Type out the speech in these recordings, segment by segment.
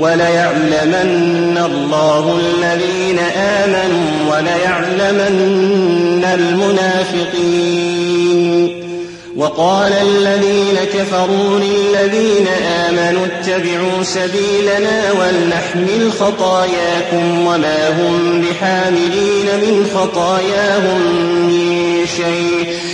وليعلمن الله الذين آمنوا وليعلمن المنافقين. وقال الذين كفروا للذين آمنوا اتبعوا سبيلنا ولنحمل خطاياكم وما هم بحاملين من خطاياهم من شيء.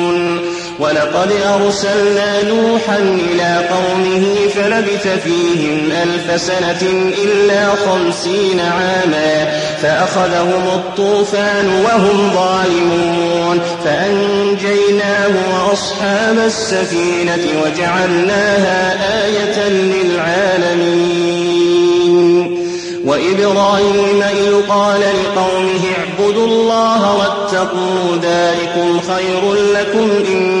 ولقد أرسلنا نوحا إلى قومه فلبث فيهم ألف سنة إلا خمسين عاما فأخذهم الطوفان وهم ظالمون فأنجيناه وأصحاب السفينة وجعلناها آية للعالمين وإبراهيم إذ قال لقومه اعبدوا الله واتقوا ذلكم خير لكم إن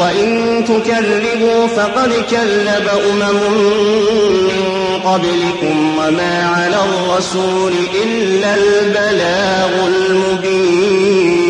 وإن تكذبوا فقد كذب أمم من قبلكم وما على الرسول إلا البلاغ المبين.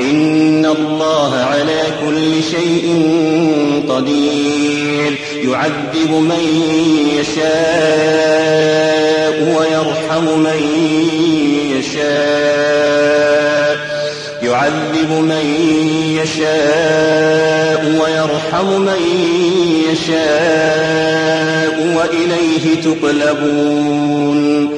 إن الله على كل شيء قدير. يعذب من يشاء ويرحم من يشاء. يعذب من يشاء ويرحم من يشاء وإليه تقلبون.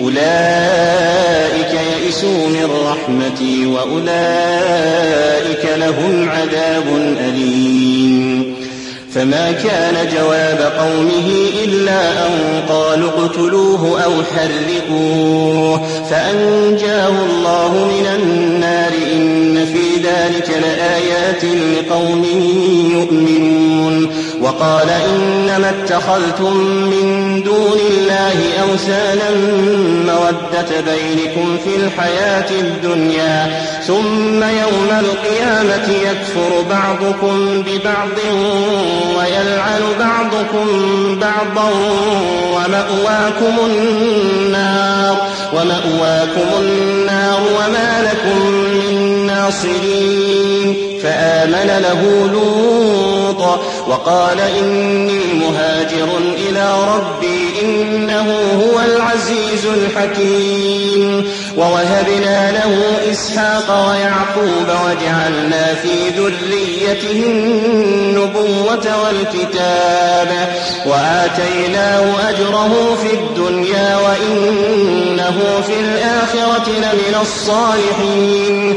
أولئك يئسوا من رحمتي وأولئك لهم عذاب أليم. فما كان جواب قومه إلا أن قالوا اقتلوه أو حرقوه فأنجاه الله من النار إن في ذلك لآيات لقوم يؤمنون وقال إنما اتخذتم من دون الله أوثانا مودة بينكم في الحياة الدنيا ثم يوم القيامة يكفر بعضكم ببعض ويلعن بعضكم بعضا ومأواكم النار ومأواكم النار وما لكم من ناصرين فآمن له لوط وقال إني مهاجر إلى ربي إنه هو العزيز الحكيم. ووهبنا له إسحاق ويعقوب وجعلنا في ذريته النبوة والكتاب. وآتيناه أجره في الدنيا وإنه في الآخرة لمن الصالحين.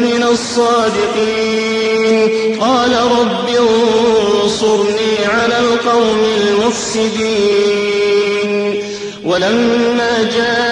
من الصادقين. قال رب انصرني على القوم المفسدين. ولما جاءت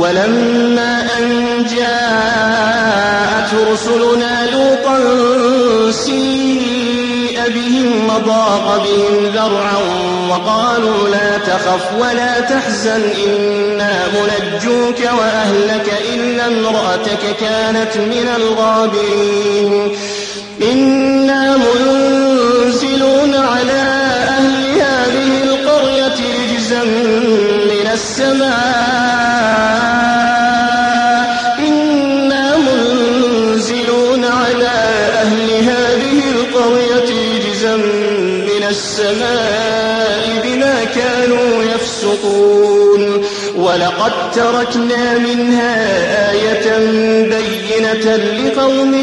ولما أن جاءت رسلنا لوطا سيء بهم وضاق بهم ذرعا وقالوا لا تخف ولا تحزن إنا منجوك وأهلك إلا امرأتك كانت من الغابرين. إنا منزلون على أهل هذه القرية رجزا من السماء. يفسقون ولقد تركنا منها آية بينة لقوم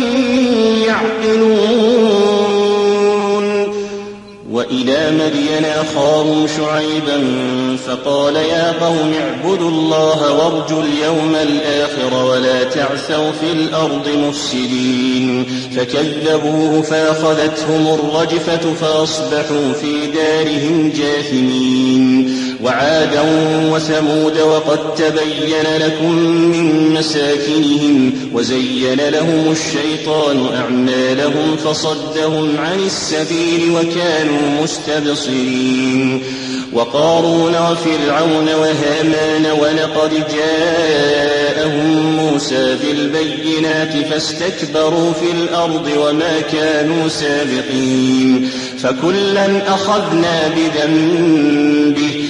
يعقلون. وإلى مدين أخاهم شعيبا فقال يا قوم اعبدوا الله وارجوا اليوم الآخر ولا تعثوا في الأرض مفسدين. فكذبوه فأخذتهم الرجفة فأصبحوا في دارهم جاثمين. وعادا وثمود وقد تبين لكم من مساكنهم وزين لهم الشيطان أعمالهم فصدهم عن السبيل وكانوا مستبصرين وقارون وفرعون وهامان ولقد جاءهم موسى بالبينات فاستكبروا في الأرض وما كانوا سابقين فكلا أخذنا بذنبه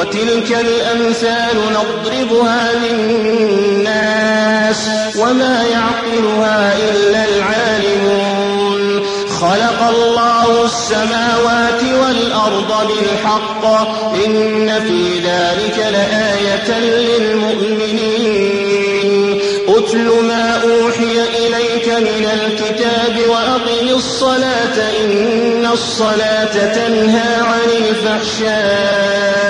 وتلك الأمثال نضربها للناس وما يعقلها إلا العالمون. خلق الله السماوات والأرض بالحق. إن في ذلك لآية للمؤمنين. أتل ما أوحي إليك من الكتاب وأقم الصلاة. إن الصلاة تنهى عن الفحشاء.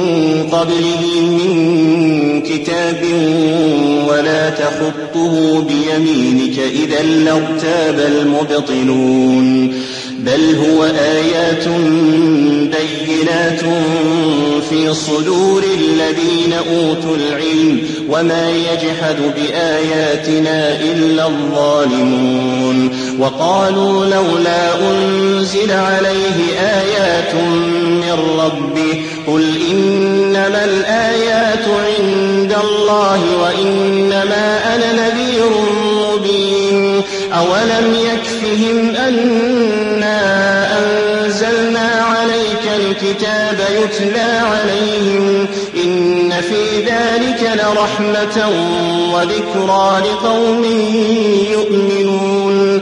قبله من كتاب ولا تخطه بيمينك إذا لارتاب المبطلون. بل هو آيات بينات في صدور الذين أوتوا العلم وما يجحد بآياتنا إلا الظالمون. وقالوا لولا أنزل عليه آيات من ربه أولم يكفهم أنا أنزلنا عليك الكتاب يتلى عليهم إن في ذلك لرحمة وذكرى لقوم يؤمنون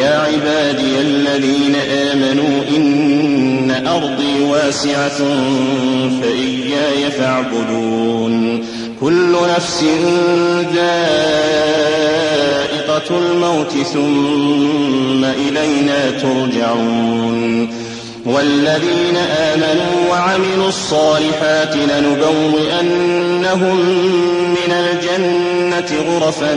يا عبادي الذين آمنوا إن أرضي واسعة فإياي فاعبدون. كل نفس ذائقة الموت ثم إلينا ترجعون. والذين آمنوا وعملوا الصالحات لنبوئنهم من الجنة غرفا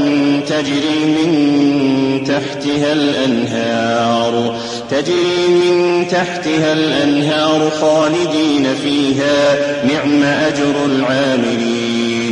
تجري من تحتها الأنهار تجري من تحتها الأنهار خالدين فيها نعم أجر العاملين.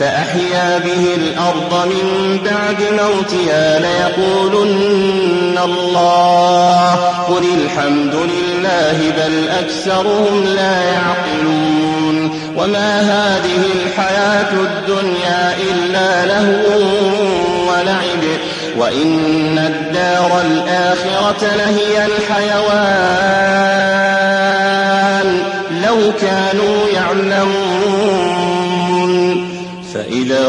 فأحيا به الأرض من بعد موتها ليقولن الله قل الحمد لله بل أكثرهم لا يعقلون وما هذه الحياة الدنيا إلا له ولعب وإن الدار الآخرة لهي الحيوان لو كانوا يعلمون فإذا